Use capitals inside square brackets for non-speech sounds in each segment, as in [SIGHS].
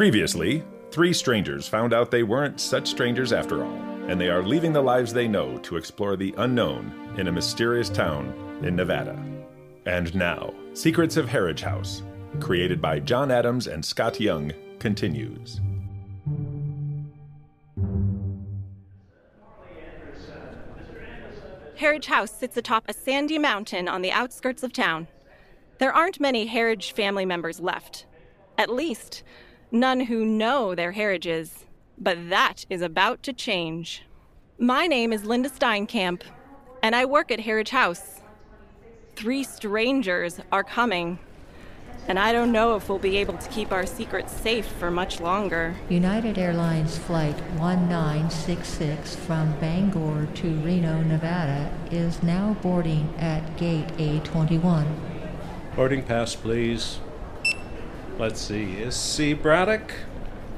Previously, three strangers found out they weren't such strangers after all, and they are leaving the lives they know to explore the unknown in a mysterious town in Nevada. And now, Secrets of Harridge House, created by John Adams and Scott Young, continues. Harridge House sits atop a sandy mountain on the outskirts of town. There aren't many Harridge family members left. At least, none who know their Harridges. But that is about to change. My name is Linda Steinkamp, and I work at Harridge House. Three strangers are coming, and I don't know if we'll be able to keep our secrets safe for much longer. United Airlines Flight 1966 from Bangor to Reno, Nevada is now boarding at Gate A21. Boarding pass, please. Let's see. Issy Braddock?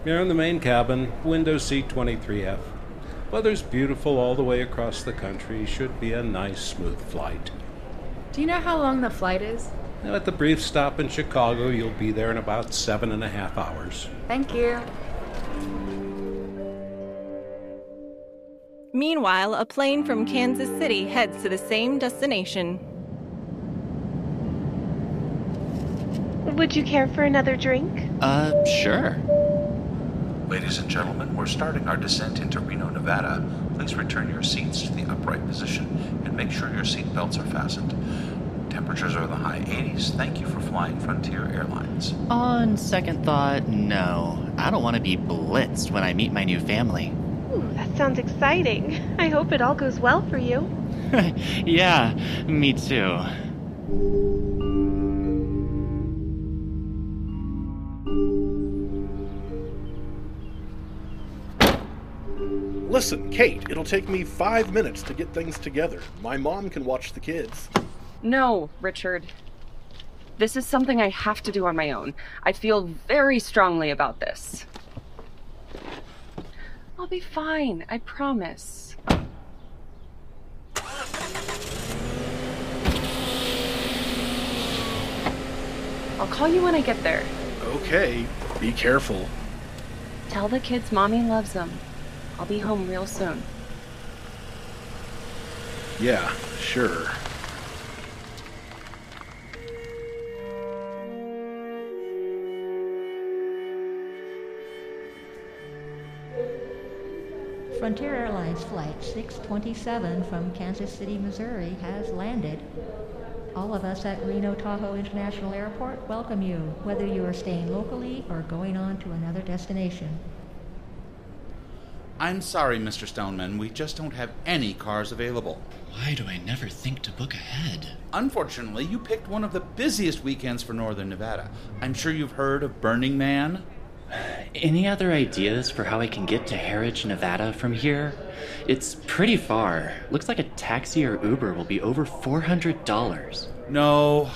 You're in the main cabin, window seat 23F. Weather's beautiful all the way across the country. Should be a nice, smooth flight. Do you know how long the flight is? Now, at the brief stop in Chicago, you'll be there in about seven and a half hours. Thank you. Meanwhile, a plane from Kansas City heads to the same destination. Would you care for another drink? Uh, sure. Ladies and gentlemen, we're starting our descent into Reno, Nevada. Please return your seats to the upright position and make sure your seat belts are fastened. Temperatures are in the high 80s. Thank you for flying Frontier Airlines. On second thought, no. I don't want to be blitzed when I meet my new family. Ooh, that sounds exciting. I hope it all goes well for you. [LAUGHS] yeah, me too. Listen, Cate, it'll take me five minutes to get things together. My mom can watch the kids. No, Richard. This is something I have to do on my own. I feel very strongly about this. I'll be fine, I promise. I'll call you when I get there. Okay, be careful. Tell the kids mommy loves them. I'll be home real soon. Yeah, sure. Frontier Airlines Flight 627 from Kansas City, Missouri has landed. All of us at Reno Tahoe International Airport welcome you, whether you are staying locally or going on to another destination. I'm sorry, Mr. Stoneman. We just don't have any cars available. Why do I never think to book ahead? Unfortunately, you picked one of the busiest weekends for Northern Nevada. I'm sure you've heard of Burning Man. [SIGHS] Any other ideas for how I can get to Harridge, Nevada from here? It's pretty far. Looks like a taxi or Uber will be over $400. No,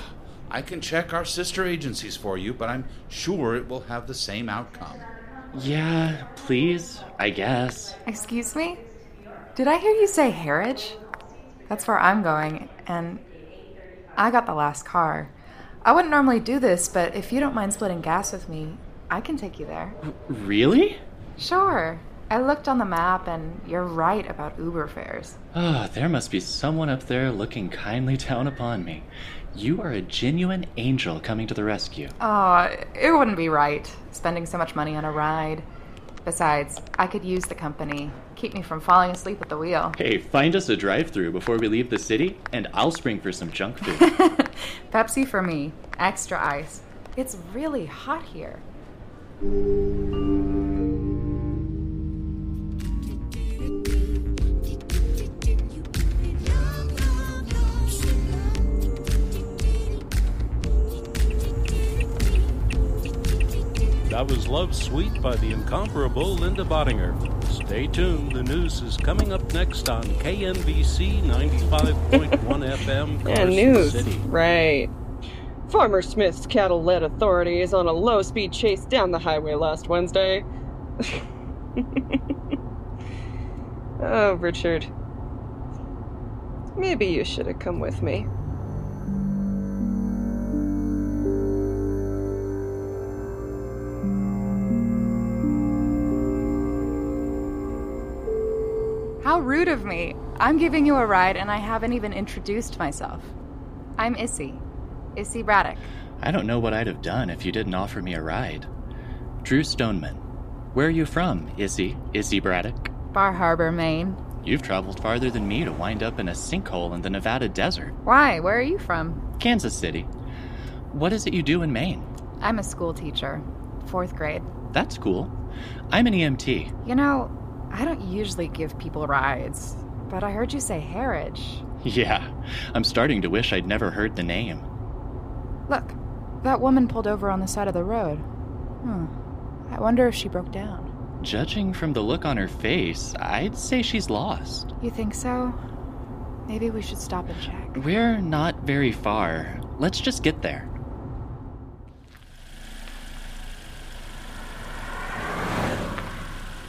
I can check our sister agencies for you, but I'm sure it will have the same outcome. Yeah, please, I guess. Excuse me? Did I hear you say Harridge? That's where I'm going, and I got the last car. I wouldn't normally do this, but if you don't mind splitting gas with me, I can take you there. Really? Sure. I looked on the map, and you're right about Uber fares. Ah, oh, there must be someone up there looking kindly down upon me. You are a genuine angel coming to the rescue. Oh, it wouldn't be right, spending so much money on a ride. Besides, I could use the company. Keep me from falling asleep at the wheel. Hey, find us a drive through before we leave the city, and I'll spring for some junk food. [LAUGHS] Pepsi for me. Extra ice. It's really hot here. That was Love Sweet by the incomparable Linda Badinger. Stay tuned, the news is coming up next on KNBC 95.1 [LAUGHS] FM, Carson yeah, news. City. Right. Farmer Smith's cattle led authorities on a low speed chase down the highway last Wednesday. [LAUGHS] oh, Richard. Maybe you should have come with me. How rude of me. I'm giving you a ride and I haven't even introduced myself. I'm Issy. Issy Braddock. I don't know what I'd have done if you didn't offer me a ride. Drew Stoneman. Where are you from, Issy? Issy Braddock? Bar Harbor, Maine. You've traveled farther than me to wind up in a sinkhole in the Nevada desert. Why? Where are you from? Kansas City. What is it you do in Maine? I'm a school teacher. Fourth grade. That's cool. I'm an EMT. You know, I don't usually give people rides, but I heard you say Harridge. [LAUGHS] Yeah, I'm starting to wish I'd never heard the name. Look, that woman pulled over on the side of the road. Hmm. I wonder if she broke down. Judging from the look on her face, I'd say she's lost. You think so? Maybe we should stop and check. We're not very far. Let's just get there.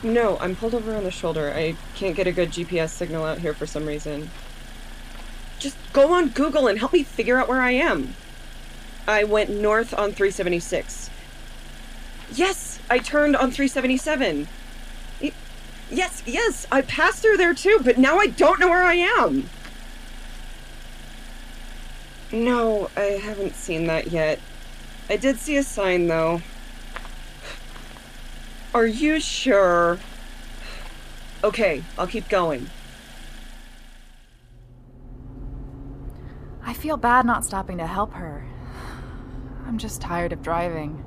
No, I'm pulled over on the shoulder. I can't get a good GPS signal out here for some reason. Just go on Google and help me figure out where I am. I went north on 376. Yes, I turned on 377. Yes, yes, I passed through there too, but now I don't know where I am. No, I haven't seen that yet. I did see a sign though. Are you sure? Okay, I'll keep going. I feel bad not stopping to help her. I'm just tired of driving.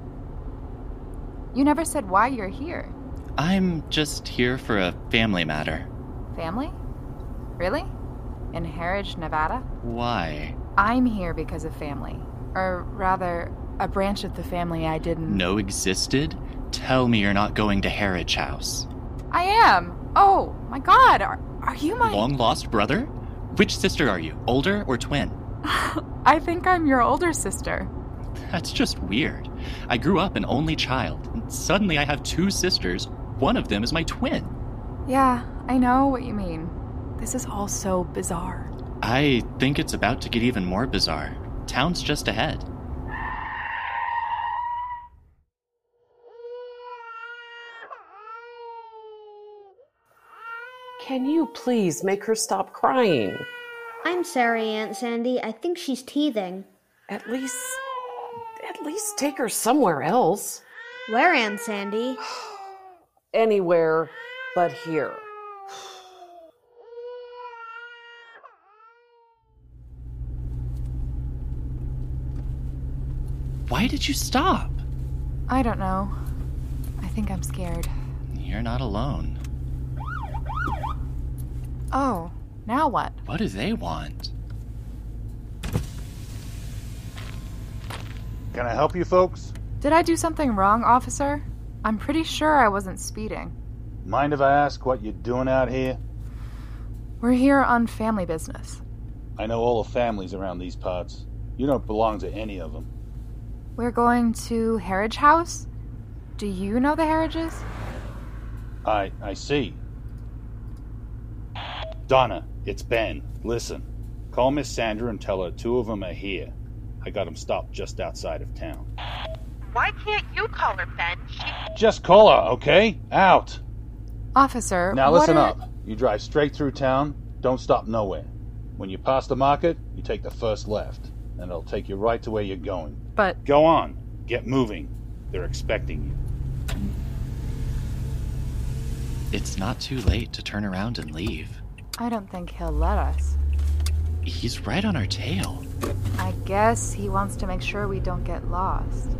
You never said why you're here. I'm just here for a family matter. Family? Really? In Harridge, Nevada? Why? I'm here because of family. Or rather, a branch of the family I didn't. know existed? Tell me you're not going to Harridge House. I am! Oh, my god! Are, are you my. Long lost brother? Which sister are you, older or twin? [LAUGHS] I think I'm your older sister. That's just weird. I grew up an only child, and suddenly I have two sisters. One of them is my twin. Yeah, I know what you mean. This is all so bizarre. I think it's about to get even more bizarre. Town's just ahead. Can you please make her stop crying? I'm sorry, Aunt Sandy. I think she's teething. At least. At least take her somewhere else. Where, Aunt Sandy? [SIGHS] Anywhere but here. Why did you stop? I don't know. I think I'm scared. You're not alone. Oh, now what? What do they want? Can I help you folks? Did I do something wrong, officer? I'm pretty sure I wasn't speeding. Mind if I ask what you're doing out here? We're here on family business. I know all the families around these parts. You don't belong to any of them. We're going to Harridge House? Do you know the Harridges? I I see. Donna, it's Ben. Listen. Call Miss Sandra and tell her two of them are here. I got them stopped just outside of town. Why can't you call her, Ben? She... Just call her, okay? Out. Officer, Now what listen are- up. You drive straight through town. Don't stop nowhere. When you pass the market, you take the first left, and it'll take you right to where you're going. But Go on. Get moving. They're expecting you. It's not too late to turn around and leave. I don't think he'll let us. He's right on our tail. I guess he wants to make sure we don't get lost.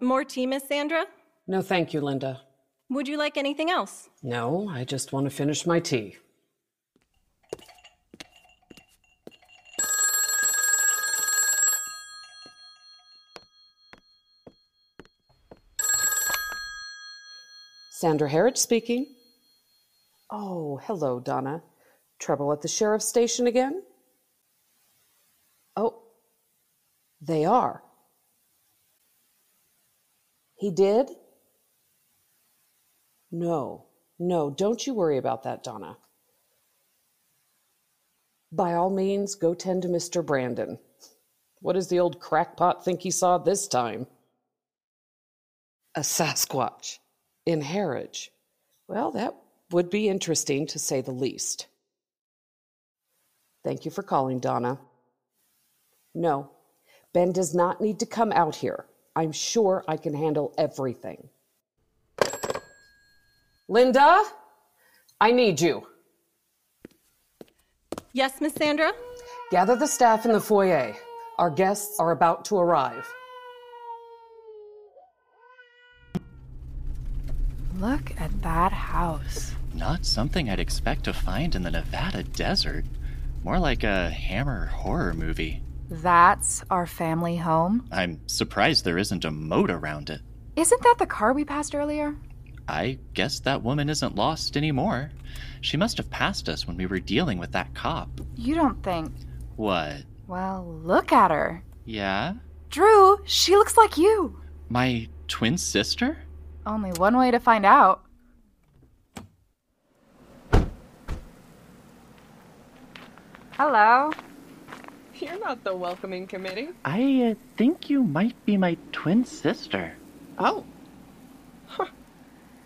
More tea, Miss Sandra? No, thank you, Linda. Would you like anything else? No, I just want to finish my tea. Sandra Harridge speaking. Oh, hello, Donna. Trouble at the sheriff's station again? Oh, they are. He did? No, no, don't you worry about that, Donna. By all means, go tend to Mr. Brandon. What does the old crackpot think he saw this time? A Sasquatch in Harridge. Well, that would be interesting to say the least. Thank you for calling, Donna. No, Ben does not need to come out here. I'm sure I can handle everything. Linda, I need you. Yes, Miss Sandra? Gather the staff in the foyer. Our guests are about to arrive. Look at that house. Not something I'd expect to find in the Nevada desert. More like a Hammer horror movie. That's our family home? I'm surprised there isn't a moat around it. Isn't that the car we passed earlier? I guess that woman isn't lost anymore. She must have passed us when we were dealing with that cop. You don't think. What? Well, look at her. Yeah? Drew, she looks like you. My twin sister? Only one way to find out. Hello. You're not the welcoming committee. I uh, think you might be my twin sister. Oh. Huh.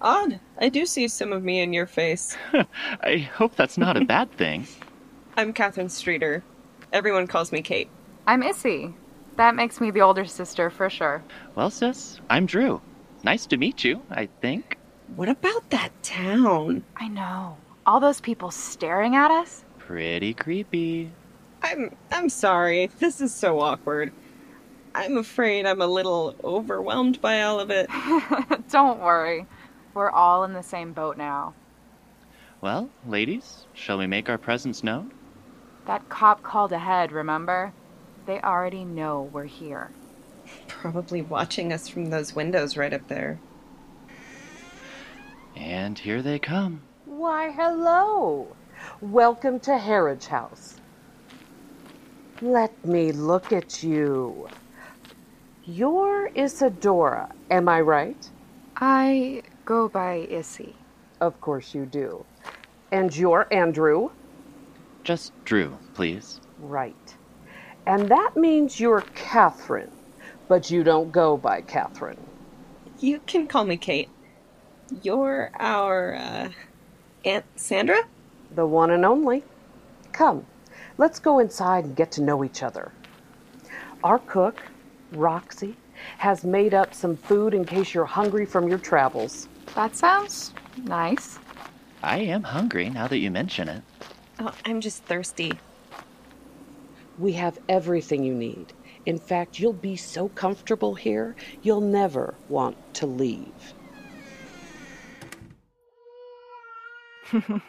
Odd. I do see some of me in your face. [LAUGHS] I hope that's not a bad thing. [LAUGHS] I'm Catherine Streeter. Everyone calls me Cate. I'm Issy. That makes me the older sister for sure. Well, sis, I'm Drew. Nice to meet you, I think. What about that town? I know. All those people staring at us? Pretty creepy. I'm I'm sorry. This is so awkward. I'm afraid I'm a little overwhelmed by all of it. [LAUGHS] Don't worry. We're all in the same boat now. Well, ladies, shall we make our presence known? That cop called ahead, remember? They already know we're here. Probably watching us from those windows right up there. And here they come. Why, hello. Welcome to Harridge House. Let me look at you. You're Isadora, am I right? I go by Issy. Of course you do. And you're Andrew? Just Drew, please. Right. And that means you're Catherine, but you don't go by Catherine. You can call me Cate. You're our, uh, Aunt Sandra? The one and only. Come, let's go inside and get to know each other. Our cook, Roxy, has made up some food in case you're hungry from your travels. That sounds nice. I am hungry now that you mention it. Oh, I'm just thirsty. We have everything you need. In fact, you'll be so comfortable here, you'll never want to leave. [LAUGHS]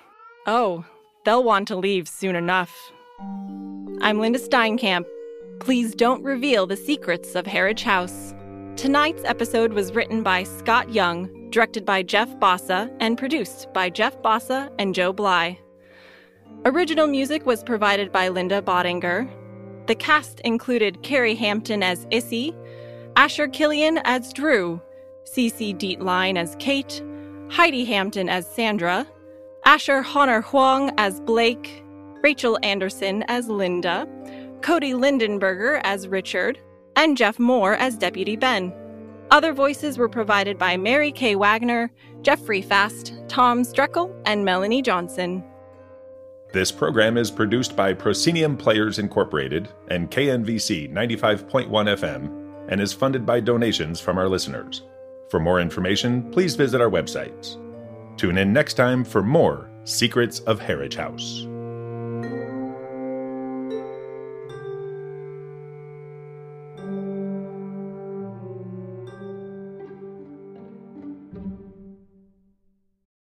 oh, they'll want to leave soon enough. I'm Linda Steinkamp. Please don't reveal the secrets of Harridge House. Tonight's episode was written by Scott Young, directed by Jeff Basa, and produced by Jeff Basa and Joe Bly. Original music was provided by Linda Badinger. The cast included Cary Hampton as Issy, Asher Killian as Drew, Cece Dietlein as Cate, Heidi Hampton as Sandra, Asher Honor Hwang as Blake, Rachel Anderson as Linda, Cody Lindenberger as Richard, and Jeff Moore as Deputy Ben. Other voices were provided by Mary Kay Wagner, Jeffrey Fast, Tom Strekal, and Melanie Johnson. This program is produced by Proscenium Players Incorporated and KNVC 95.1 FM and is funded by donations from our listeners. For more information, please visit our websites. Tune in next time for more Secrets of Harridge House.